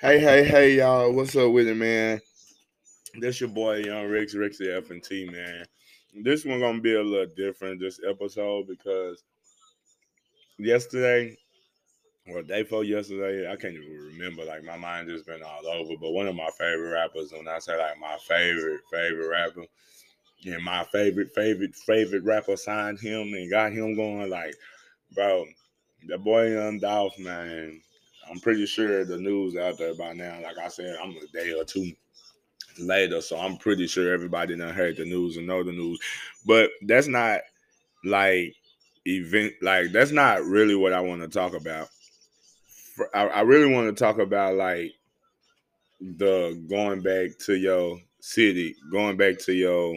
Hey, hey, hey, y'all. What's up with it, man? This your boy, Young Rix, the F and T, man. This one gonna be a little different this episode because yesterday, or day before yesterday, I can't even remember. Like my mind just been all over. But one of my favorite rappers, when I say like my favorite, favorite rapper, and my favorite, favorite, favorite rapper signed him and got him going, like, bro, the boy Young Dolph, man I'm pretty sure the news out there by now. Like I said, I'm a day or two later, so I'm pretty sure everybody done heard the news and know the news. But that's not like event. Like that's not really what I want to talk about. I, I really want to talk about like the going back to your city, going back to your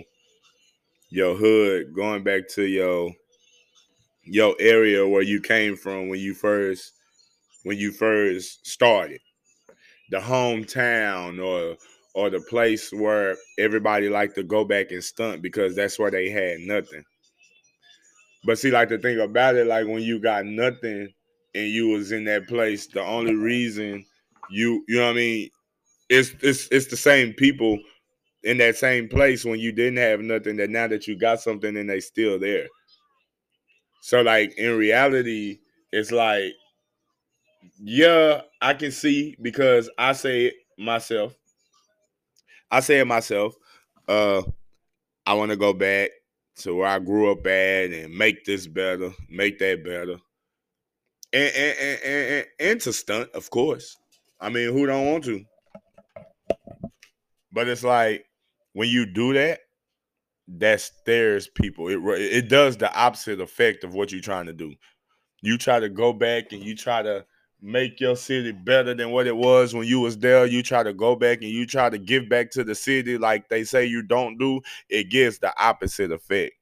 your hood, going back to your your area where you came from when you first when you first started. The hometown or or the place where everybody liked to go back and stunt because that's where they had nothing. But see, like the thing about it, like when you got nothing and you was in that place, the only reason you you know what I mean, it's it's it's the same people in that same place when you didn't have nothing that now that you got something and they still there. So like in reality, it's like yeah, I can see because I say it myself. I say it myself. Uh, I want to go back to where I grew up at and make this better, make that better, and and and, and, and to stunt, of course. I mean, who don't want to? But it's like when you do that, that stares people. It it does the opposite effect of what you're trying to do. You try to go back and you try to make your city better than what it was when you was there. You try to go back and you try to give back to the city like they say you don't do it gives the opposite effect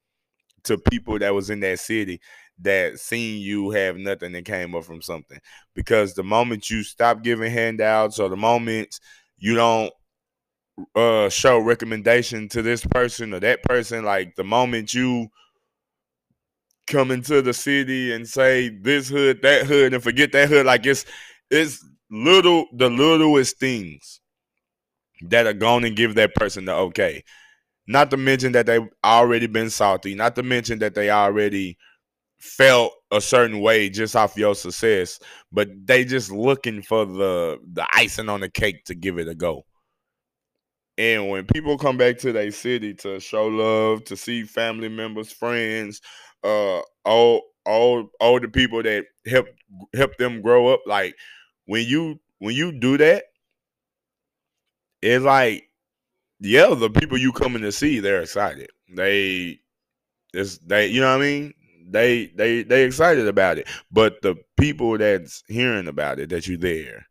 to people that was in that city that seen you have nothing that came up from something. Because the moment you stop giving handouts or the moment you don't uh show recommendation to this person or that person like the moment you come into the city and say this hood, that hood, and forget that hood. Like it's it's little the littlest things that are going to give that person the okay. Not to mention that they've already been salty. Not to mention that they already felt a certain way just off your success, but they just looking for the the icing on the cake to give it a go. And when people come back to their city to show love, to see family members, friends, uh all all all the people that help help them grow up like when you when you do that it's like yeah the people you coming to see they're excited. They it's they you know what i mean? They they they excited about it. But the people that's hearing about it that you there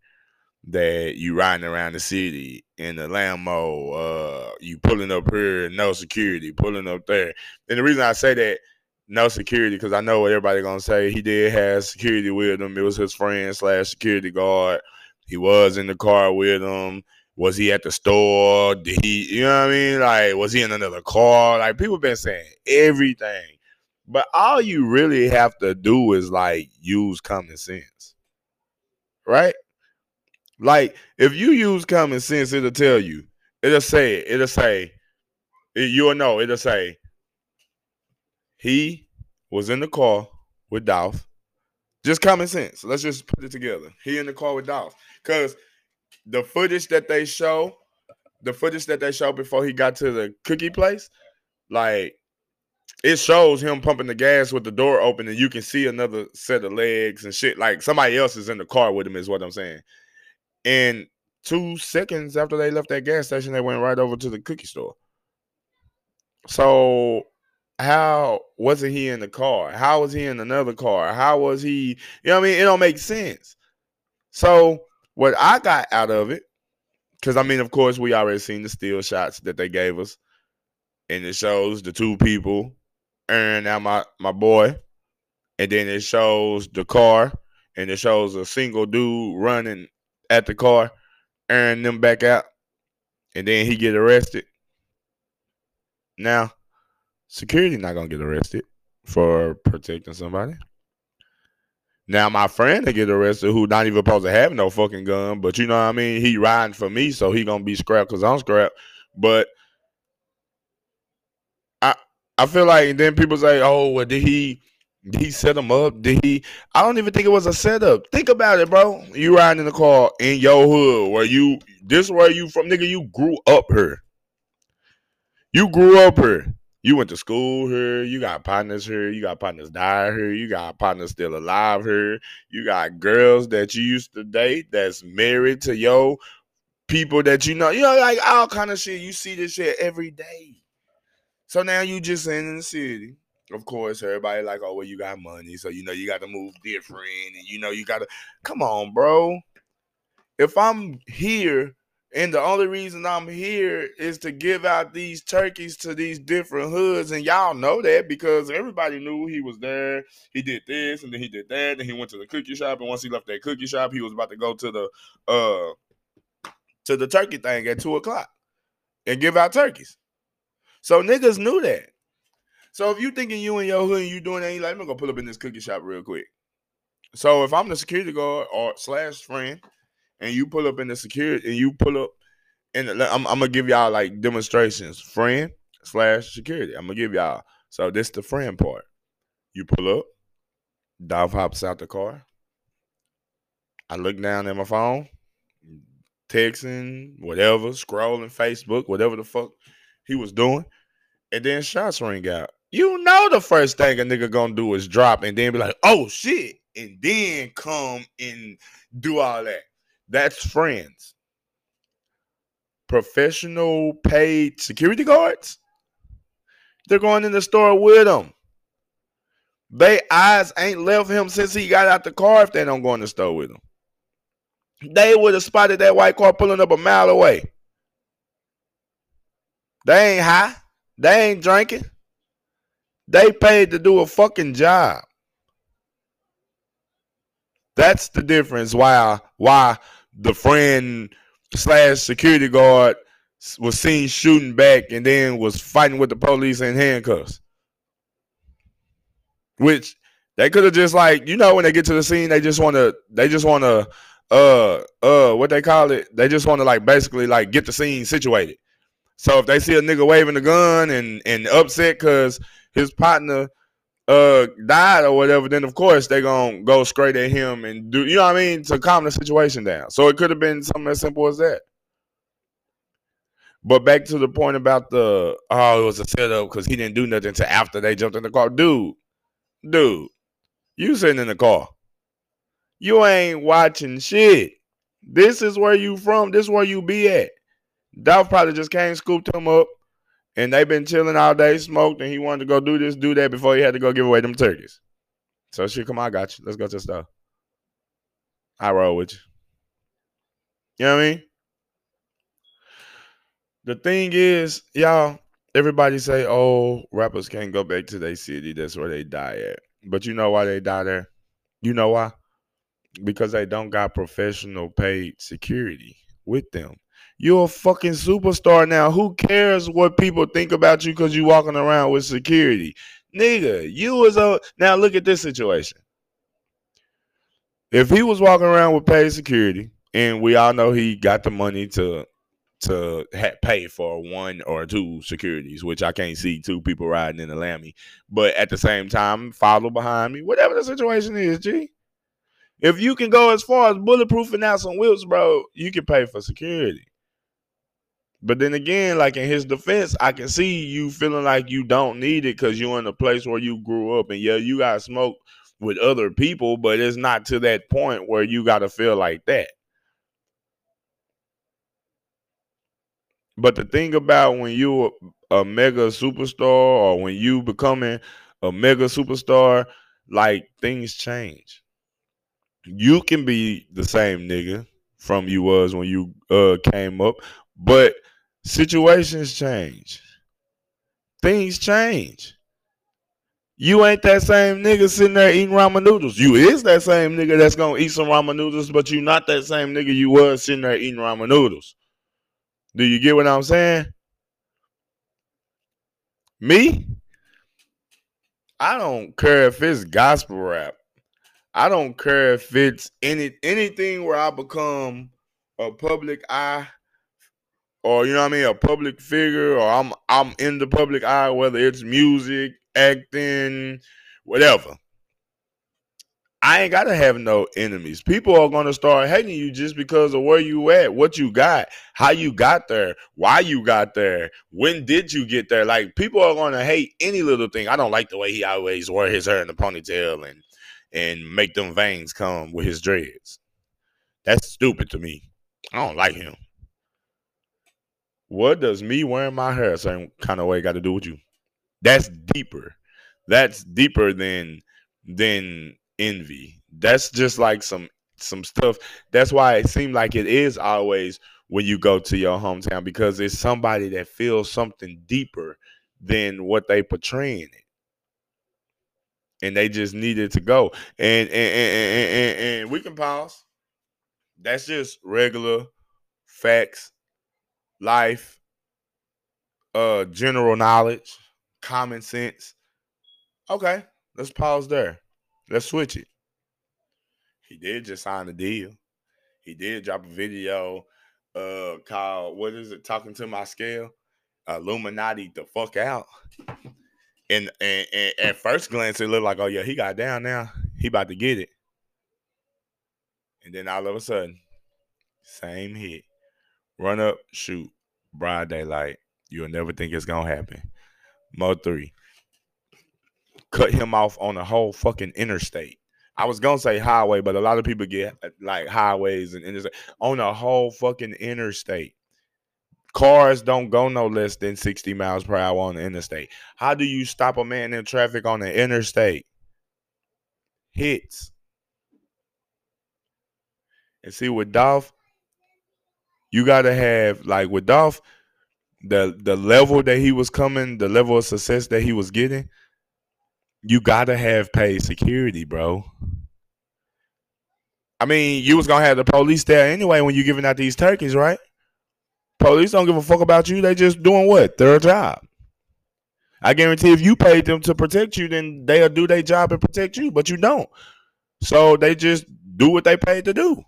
that you riding around the city in the Lambo, uh, you pulling up here, no security, pulling up there. And the reason I say that no security because I know what everybody gonna say. He did have security with him. It was his friend slash security guard. He was in the car with him. Was he at the store? Did he? You know what I mean? Like, was he in another car? Like, people been saying everything, but all you really have to do is like use common sense, right? Like, if you use common sense, it'll tell you. It'll say. It'll say. It, you'll know. It'll say he was in the car with Dolph. Just common sense. Let's just put it together. He in the car with Dolph. Because the footage that they show, the footage that they show before he got to the cookie place, like it shows him pumping the gas with the door open, and you can see another set of legs and shit. Like somebody else is in the car with him, is what I'm saying. And two seconds after they left that gas station, they went right over to the cookie store. So how wasn't he in the car? How was he in another car? How was he? You know what I mean? It don't make sense. So what I got out of it, because I mean, of course, we already seen the still shots that they gave us, and it shows the two people, and now my my boy, and then it shows the car, and it shows a single dude running at the car, airing them back out, and then he get arrested. Now security not gonna get arrested for protecting somebody. Now my friend to get arrested who not even supposed to have no fucking gun, but you know what I mean? He riding for me, so he gonna be scrapped because I'm scrapped. But I I feel like then people say, Oh, well, did he did he set him up? Did he I don't even think it was a setup. Think about it, bro. You riding in the car in your hood where you this where you from, nigga, you grew up here. You grew up here. You went to school here. You got partners here. You got partners die here. You got partners still alive here. You got girls that you used to date that's married to your people that you know. You know, like all kind of shit. You see this shit every day. So now you just in the city. Of course, everybody like, oh well, you got money, so you know you got to move different, and you know you got to. Come on, bro. If I'm here and the only reason I'm here is to give out these turkeys to these different hoods. And y'all know that because everybody knew he was there. He did this and then he did that. And he went to the cookie shop. And once he left that cookie shop, he was about to go to the uh to the turkey thing at two o'clock and give out turkeys. So niggas knew that. So if you thinking you and your hood and you doing that, you like, I'm gonna pull up in this cookie shop real quick. So if I'm the security guard or slash friend, and you pull up in the security and you pull up and I'm, I'm gonna give y'all like demonstrations, friend slash security. I'm gonna give y'all. So this the friend part. You pull up, Dolph hops out the car. I look down at my phone, texting, whatever, scrolling Facebook, whatever the fuck he was doing, and then shots ring out. You know the first thing a nigga gonna do is drop and then be like, oh shit, and then come and do all that. That's friends. Professional paid security guards. They're going in the store with him. They eyes ain't left him since he got out the car if they don't go in the store with him. They would have spotted that white car pulling up a mile away. They ain't high. They ain't drinking. They paid to do a fucking job. That's the difference. Why? Why the friend slash security guard was seen shooting back and then was fighting with the police in handcuffs. Which they could have just like, you know, when they get to the scene, they just want to, they just want to, uh, uh, what they call it? They just want to like basically like get the scene situated. So if they see a nigga waving a gun and and upset because his partner uh died or whatever, then of course they gonna go straight at him and do you know what I mean to calm the situation down. So it could have been something as simple as that. But back to the point about the oh, it was a setup because he didn't do nothing until after they jumped in the car. Dude, dude, you sitting in the car. You ain't watching shit. This is where you from. This is where you be at. Dolph probably just came, scooped him up, and they've been chilling all day, smoked, and he wanted to go do this, do that before he had to go give away them turkeys. So shit, come on, I got you. Let's go to the store. I roll with you. You know what I mean? The thing is, y'all, everybody say, oh, rappers can't go back to their city. That's where they die at. But you know why they die there? You know why? Because they don't got professional paid security with them. You're a fucking superstar now. Who cares what people think about you because you're walking around with security? Nigga, you was a now look at this situation. If he was walking around with paid security, and we all know he got the money to to pay for one or two securities, which I can't see two people riding in a Lammy, but at the same time, follow behind me, whatever the situation is, G. If you can go as far as bulletproofing out some wheels, bro, you can pay for security. But then again, like in his defense, I can see you feeling like you don't need it because you're in a place where you grew up and yeah, you got smoke with other people, but it's not to that point where you got to feel like that. But the thing about when you a mega superstar or when you becoming a mega superstar, like things change. You can be the same nigga from you was when you uh came up, but situations change. Things change. You ain't that same nigga sitting there eating ramen noodles. You is that same nigga that's gonna eat some ramen noodles, but you not that same nigga you was sitting there eating ramen noodles. Do you get what I'm saying? Me? I don't care if it's gospel rap. I don't care if it's any anything where I become a public eye or you know what I mean, a public figure, or I'm I'm in the public eye, whether it's music, acting, whatever. I ain't gotta have no enemies. People are gonna start hating you just because of where you at, what you got, how you got there, why you got there, when did you get there. Like people are gonna hate any little thing. I don't like the way he always wear his hair in the ponytail and and make them veins come with his dreads. That's stupid to me. I don't like him. What does me wearing my hair same kind of way got to do with you? That's deeper. That's deeper than than envy. That's just like some some stuff. That's why it seems like it is always when you go to your hometown because it's somebody that feels something deeper than what they portraying it. And they just needed to go. And and, and, and, and we can pause. That's just regular facts life, uh, general knowledge, common sense. Okay, let's pause there. Let's switch it. He did just sign a deal. He did drop a video uh called what is it? Talking to my scale. Illuminati the fuck out. And, and, and at first glance, it looked like, oh yeah, he got down now. He about to get it. And then all of a sudden, same hit. Run up, shoot, broad daylight. You'll never think it's gonna happen. Mo3. Cut him off on the whole fucking interstate. I was gonna say highway, but a lot of people get like highways and interstate on the whole fucking interstate. Cars don't go no less than 60 miles per hour on the interstate. How do you stop a man in traffic on the interstate? Hits. And see with Dolph, you gotta have like with Dolph, the the level that he was coming, the level of success that he was getting, you gotta have paid security, bro. I mean, you was gonna have the police there anyway when you giving out these turkeys, right? Police don't give a fuck about you. They just doing what? Their job. I guarantee if you paid them to protect you, then they'll do their job and protect you, but you don't. So they just do what they paid to do.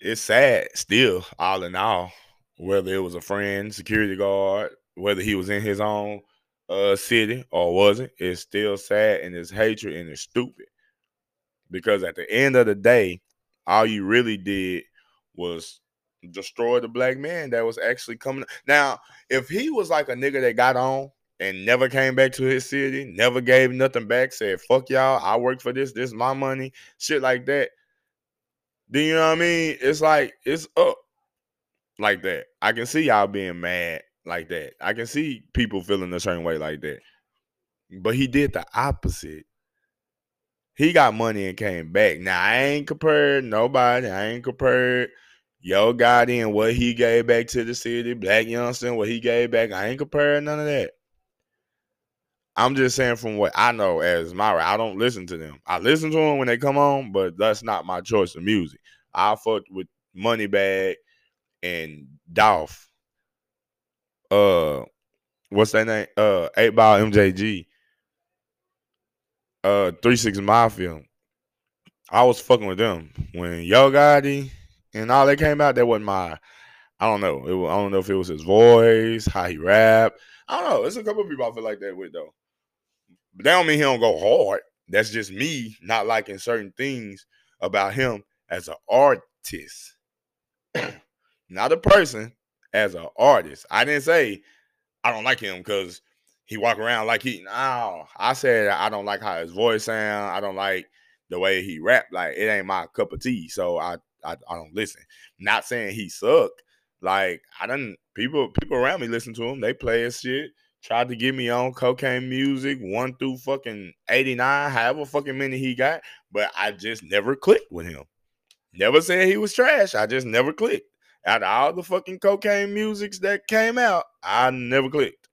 It's sad still, all in all, whether it was a friend, security guard, whether he was in his own uh city or wasn't, it's still sad and it's hatred and it's stupid. Because at the end of the day, all you really did was destroy the black man that was actually coming. Now, if he was like a nigga that got on and never came back to his city, never gave nothing back, said, fuck y'all, I work for this, this is my money, shit like that, then you know what I mean? It's like it's up like that. I can see y'all being mad like that. I can see people feeling a certain way like that. But he did the opposite. He got money and came back. Now I ain't compared nobody. I ain't compared Yo Gotti and what he gave back to the city, Blac Youngsta, what he gave back. I ain't comparing none of that. I'm just saying from what I know as my I don't listen to them. I listen to them when they come on, but that's not my choice of music. I fucked with Moneybagg and Dolph. Uh, what's that name? Uh, Eight Ball MJG. Uh, Three Six Mafia. I was fucking with them when Yo Gotti and all that came out. That wasn't my. I don't know. It was, I don't know if it was his voice, how he rap. I don't know. There's a couple people I feel like that with though. But that don't mean he don't go hard. That's just me not liking certain things about him as an artist. not a person, as an artist. I didn't say I don't like him because he walk around like he no. I said I don't like how his voice sound. I don't like the way he rap. Like it ain't my cup of tea. So I I, I don't listen. Not saying he suck. Like I don't people people around me listen to him. They play his shit tried to get me on cocaine music one through fucking 89, however fucking many he got, but I just never clicked with him. Never said he was trash. I just never clicked. Out of all the fucking cocaine musics that came out, I never clicked.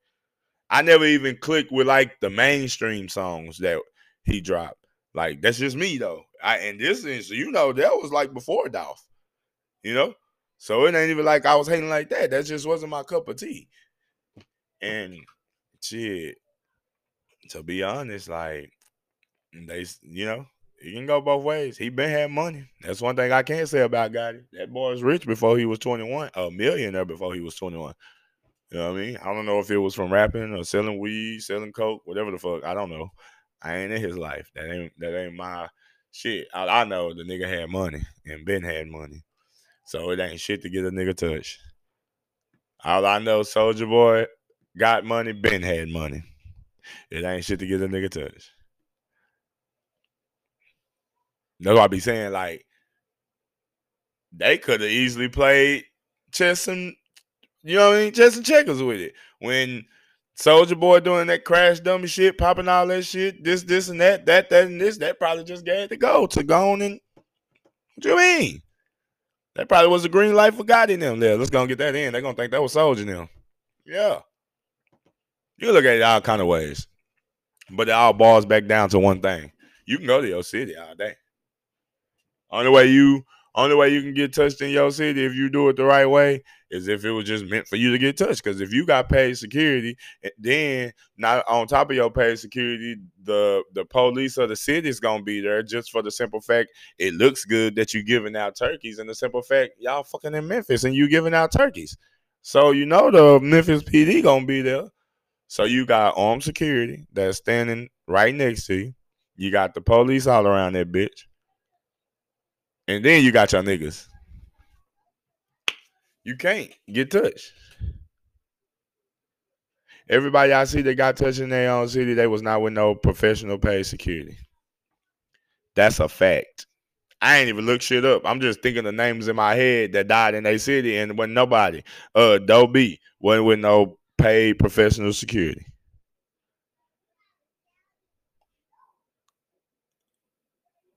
I never even clicked with like the mainstream songs that he dropped. Like that's just me though. I and this is you know that was like before Dolph, you know. So it ain't even like I was hating like that. That just wasn't my cup of tea. And shit, to be honest, like they, you know, he can go both ways. He been had money. That's one thing I can't say about Gotti. That boy was rich before he was 21, a millionaire before he was 21. You know what I mean? I don't know if it was from rapping or selling weed, selling coke, whatever the fuck. I don't know. I ain't in his life. That ain't that ain't my shit. All I know the nigga had money and Ben had money. So it ain't shit to get a nigga touch. All I know, Soldier Boy got money, Ben had money. It ain't shit to get a nigga touch. That's what I be saying. Like they could have easily played chess and you know what I mean, chess and checkers with it. When Soldier Boy doing that crash dummy shit, popping all that shit, this, this, and that, that, that, and this, that probably just gave to go to go on and what you mean? That probably was a green light for God in them there. Let's go and get that in. They're gonna think that was Soldier them. Yeah. You look at it all kind of ways. But it all boils back down to one thing. You can go to your city all day. Only way you only way you can get touched in your city if you do it the right way is if it was just meant for you to get touched. Because if you got paid security, eh, then not on top of your paid security, the the police of the city is gonna be there just for the simple fact it looks good that you giving out turkeys, and the simple fact y'all fucking in Memphis and you giving out turkeys. So you know the Memphis PD gonna be there. So you got armed security that's standing right next to you. You got the police all around that bitch. And then you got your niggas. You can't get touched. Everybody I see that got touched in their own city, they was not with no professional paid security. That's a fact. I ain't even look shit up. I'm just thinking the names in my head that died in their city and when nobody. Uh Doe B wasn't with no paid professional security.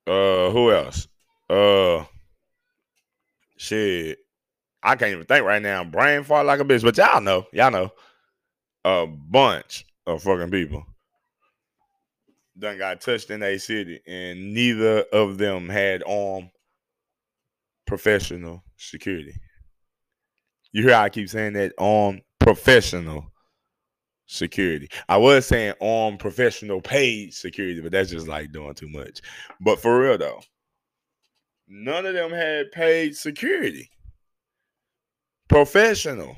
Uh who else? Uh, shit, I can't even think right now. Brain fart like a bitch, but y'all know, y'all know, a bunch of fucking people done got touched in a city, and neither of them had armed professional security. You hear I keep saying that armed professional security. I was saying armed professional paid security, but that's just like doing too much. But for real though, None of them had paid security. Professional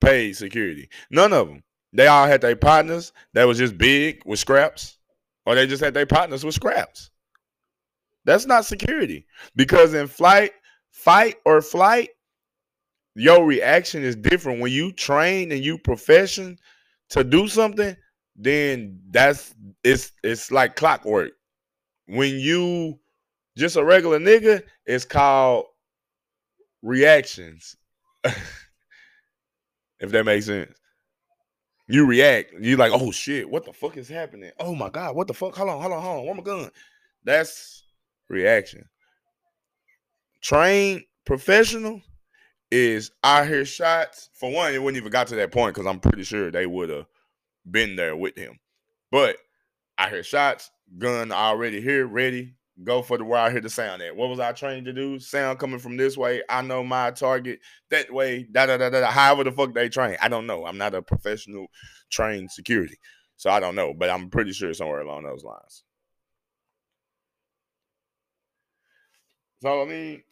paid security. None of them. They all had their partners that was just big with scraps, or they just had their partners with scraps. That's not security. Because in flight, fight or flight, your reaction is different. When you train and you profession to do something, then that's it's it's like clockwork. When you just a regular nigga, it's called reactions. if that makes sense. You react. You like, oh shit, what the fuck is happening? Oh my god, what the fuck? Hold on, hold on, hold on. Where my gun? That's reaction. Trained professional is I hear shots. For one, it wouldn't even got to that point because I'm pretty sure they would have been there with him. But I hear shots, gun already here, ready, go for the where I hear the sound at. What was I trained to do? Sound coming from this way. I know my target that way. Da da da da. However the fuck they train, I don't know. I'm not a professional trained security, so I don't know. But I'm pretty sure somewhere along those lines. So I mean,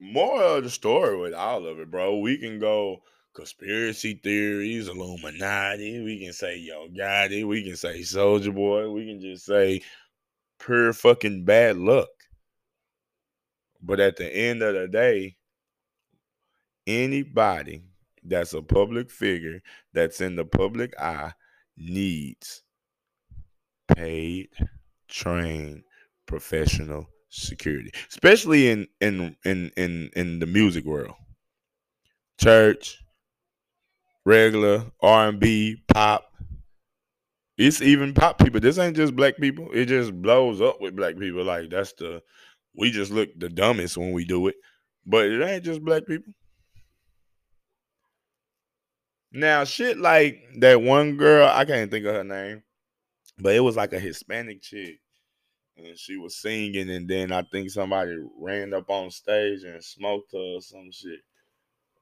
more of the story with all of it, bro. We can go conspiracy theories, Illuminati. We can say Yo Gotti. We can say Soldier Boy. We can just say pure fucking bad luck. But at the end of the day, anybody that's a public figure that's in the public eye needs paid, trained, professional security, especially in in in in in the music world. Church, regular R&B, pop, it's even pop people. This ain't just black people. It just blows up with black people. Like that's the we just look the dumbest when we do it. But it ain't just black people. Now, shit like that one girl, I can't think of her name, but it was like a Hispanic chick. And she was singing, and then I think somebody ran up on stage and smoked her or some shit.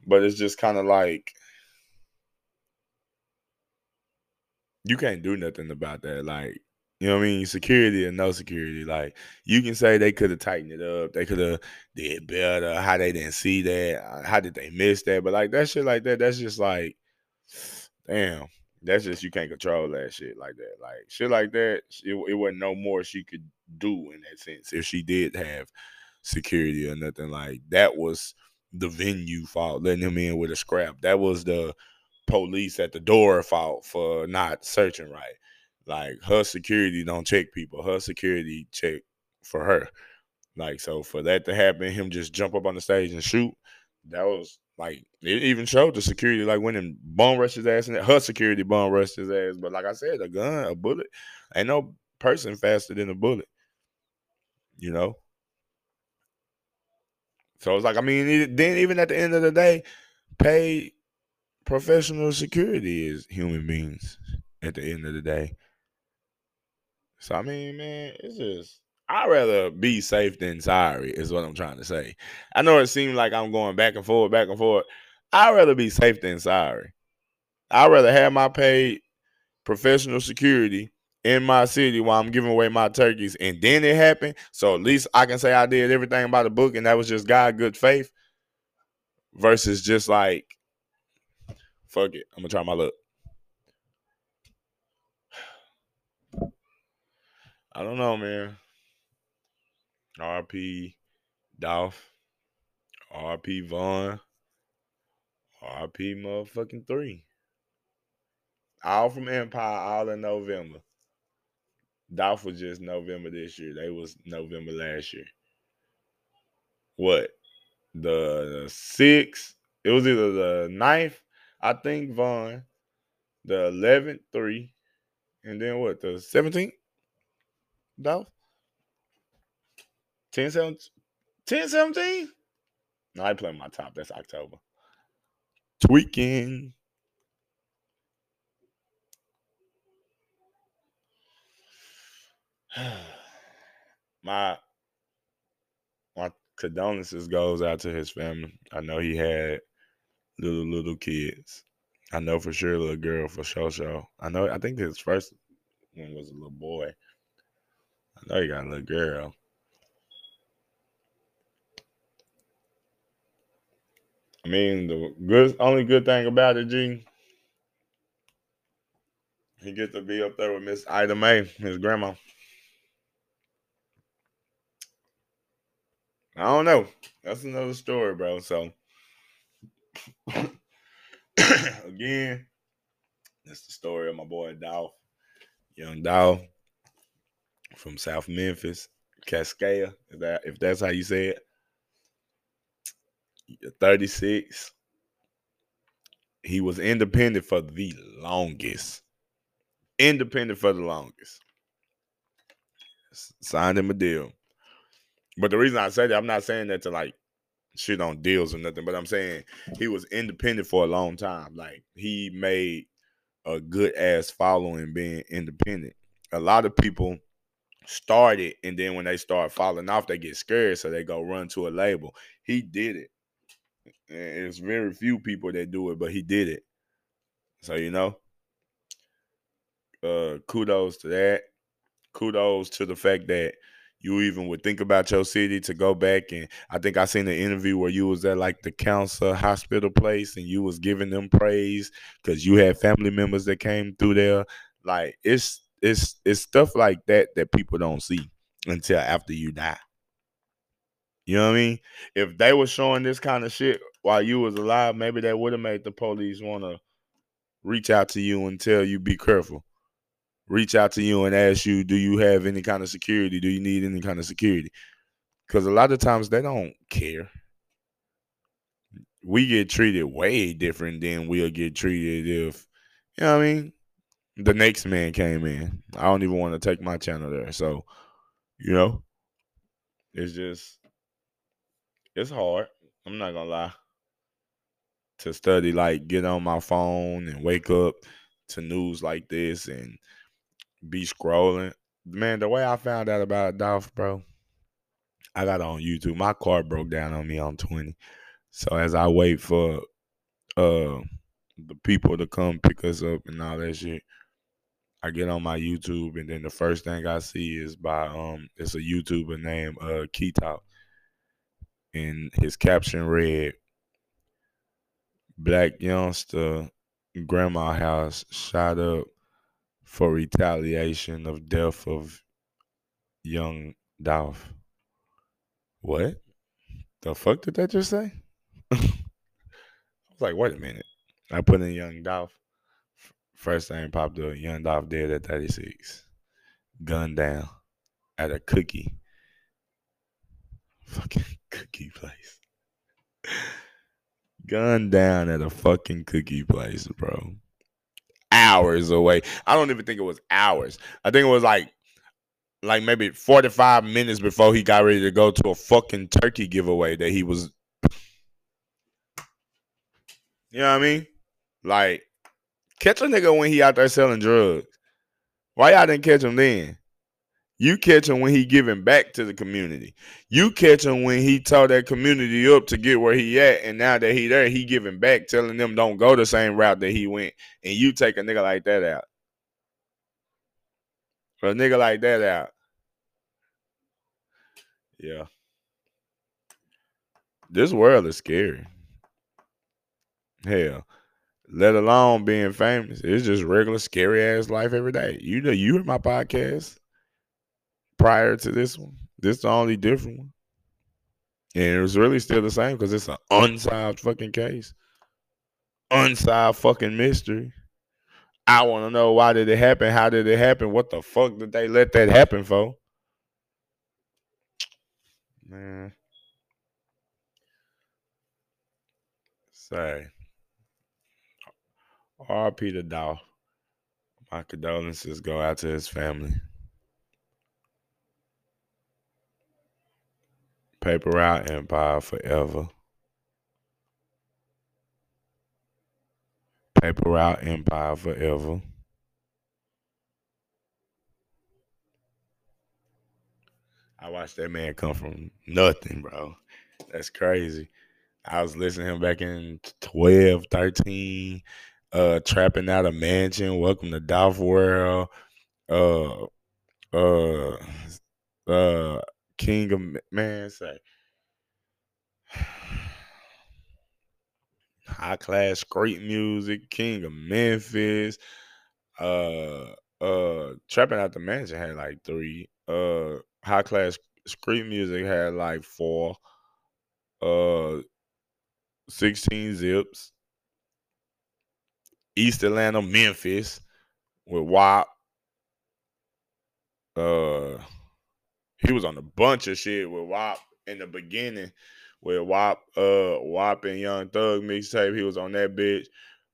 But it's just kind of like you can't do nothing about that. Like, you know what I mean? Security or no security. Like, you can say they could have tightened it up. They could have did better. How they didn't see that. Uh, how did they miss that? But like that shit like that, that's just like, damn. That's just you can't control that shit like that. Like shit like that, it, it wasn't no more she could do in that sense if she did have security or nothing like that was the venue fault letting him in with a scrap. That was the police at the door fault for not searching right. Like her security don't check people. Her security check for her. Like so for that to happen, him just jump up on the stage and shoot, that was like it even showed the security like when him bum rushed his ass and her security bum rushed his ass. But like I said, a gun, a bullet, ain't no person faster than a bullet. You know? So it's like, I mean, then even at the end of the day, pay professional security is human beings at the end of the day. So I mean, man, it's just I'd rather be safe than sorry, is what I'm trying to say. I know it seems like I'm going back and forth, back and forth. I'd rather be safe than sorry. I'd rather have my paid professional security in my city while I'm giving away my turkeys, and then it happened. So at least I can say I did everything by the book, and that was just God, good faith, versus just like, fuck it, I'm gonna try my luck. I don't know, man. RP Dolph, RP Von, RP motherfucking three. All from Empire, all in November. Dolph was just November this year. They was November last year. What? The, the sixth? It was either the ninth, I think, Von. The eleventh, three. And then what? The seventeenth? Dolph? 10 17? 10 17? No, I play my top. That's October. Tweaking. my my condolences goes out to his family. I know he had little little kids. I know for sure little girl for sure sure. I know I think his first one was a little boy. I know he got a little girl. I mean the good only good thing about it, G. He gets to be up there with Miss Ida Mae, his grandma. I don't know. That's another story, bro. So again, that's the story of my boy Dolph, young Dolph from South Memphis, Cascade. If that if that's how you say it. 36. He was independent for the longest. Independent for the longest. Signed him a deal. But the reason I say that, I'm not saying that to like shit on deals or nothing, but I'm saying he was independent for a long time. Like he made a good ass following being independent. A lot of people started and then when they start falling off, they get scared, so they go run to a label. He did it. And it's very few people that do it, but he did it. So you know, uh, kudos to that. Kudos to the fact that you even would think about your city to go back and I think I seen an interview where you was at like the cancer hospital place and you was giving them praise because you had family members that came through there. Like it's it's it's stuff like that that people don't see until after you die. You know what I mean? If they were showing this kind of shit while you was alive, maybe that would have made the police want to reach out to you and tell you be careful reach out to you and ask you, do you have any kind of security? Do you need any kind of security? Because a lot of times they don't care. We get treated way different than we'll get treated if, you know what I mean? The next man came in. I don't even want to take my channel there. So, you know, it's just, it's hard. I'm not going to lie. To study, like, get on my phone and wake up to news like this and be scrolling. Man, the way I found out about Dolph, bro, I got on YouTube. My car broke down on me on 20. So as I wait for uh the people to come pick us up and all that shit, I get on my YouTube and then the first thing I see is by um it's a YouTuber named uh Key Talk. And his caption read Blac Youngsta grandma house shot up for retaliation of death of young Dolph. What? The fuck did that just say? I was like, wait a minute. I put in young Dolph. First thing popped up, young Dolph dead at 36. Gunned down at a cookie. Fucking cookie place. Gunned down at a fucking cookie place, bro. Hours away. I don't even think it was hours. I think it was like like maybe 45 minutes before he got ready to go to a fucking turkey giveaway that he was You know what I mean? Like catch a nigga when he out there selling drugs. Why y'all didn't catch him then? You catch him when he giving back to the community. You catch him when he taught that community up to get where he at, and now that he there, he giving back, telling them don't go the same route that he went, and you take a nigga like that out. A nigga like that out. Yeah. This world is scary. Hell, let alone being famous. It's just regular scary ass life every day. You know, you heard my podcast prior to this one. This is the only different one. And it was really still the same because it's an unsolved fucking case. Unsolved fucking mystery. I want to know why did it happen? How did it happen? What the fuck did they let that happen for? Man. Say. R.P. to Dow. My condolences go out to his family. Paper Route Empire forever. Paper Route Empire forever. I watched that man come from nothing, bro. That's crazy. I was listening him back in 12, 13, uh, trapping out a mansion. Welcome to Dolph World. Uh, uh, uh, King of Man, say high class great music, King of Memphis. Uh, uh, trapping out the mansion had like three. Uh, high class street music had like four. Uh, sixteen zips. East Atlanta, Memphis with Wop. Uh, he was on a bunch of shit with Wop in the beginning with Wop, uh, Wop and Young Thug mixtape. He was on that bitch.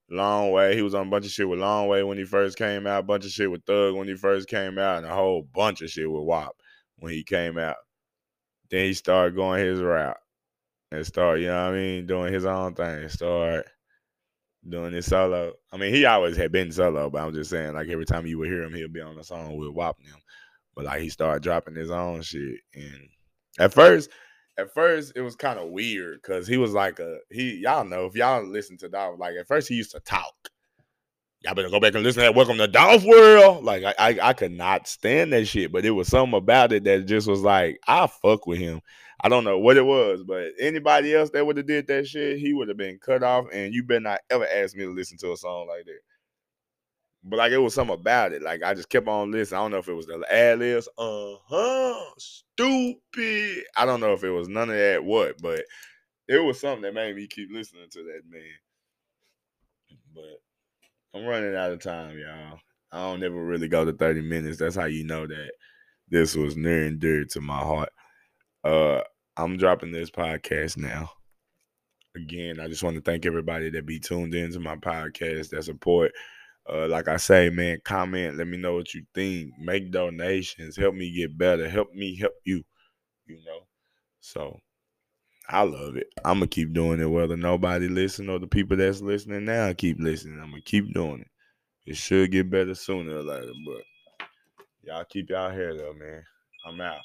Long Way. He was on a bunch of shit with Long Way when he first came out, a bunch of shit with Thug when he first came out, and a whole bunch of shit with Wop when he came out. Then he started going his route and start, you know what I mean, doing his own thing. Start doing his solo. I mean, he always had been solo, but I'm just saying, like every time you would hear him, he'll be on a song with Wop him. But like he started dropping his own shit. And at first, at first it was kind of weird because he was like a he y'all know if y'all listen to Dolph, like at first he used to talk. Y'all better go back and listen to that Welcome to Dolph World. Like I, I I could not stand that shit, but it was something about it that just was like, I fuck with him. I don't know what it was, but anybody else that would have did that shit, he would have been cut off, and you better not ever ask me to listen to a song like that. But like it was something about it. Like I just kept on listening. I don't know if it was the ad libs. Uh huh. Stupid. I don't know if it was none of that. What? But it was something that made me keep listening to that man. But I'm running out of time, y'all. I don't ever really go to 30 minutes. That's how you know that this was near and dear to my heart. Uh, I'm dropping this podcast now. Again, I just want to thank everybody that be tuned into my podcast, that support. Uh, like I say, man, comment. Let me know what you think. Make donations. Help me get better. Help me help you. You know. So I love it. I'm gonna keep doing it, whether nobody listen or the people that's listening now keep listening. I'm gonna keep doing it. It should get better sooner or later, but y'all keep y'all hair though, man. I'm out.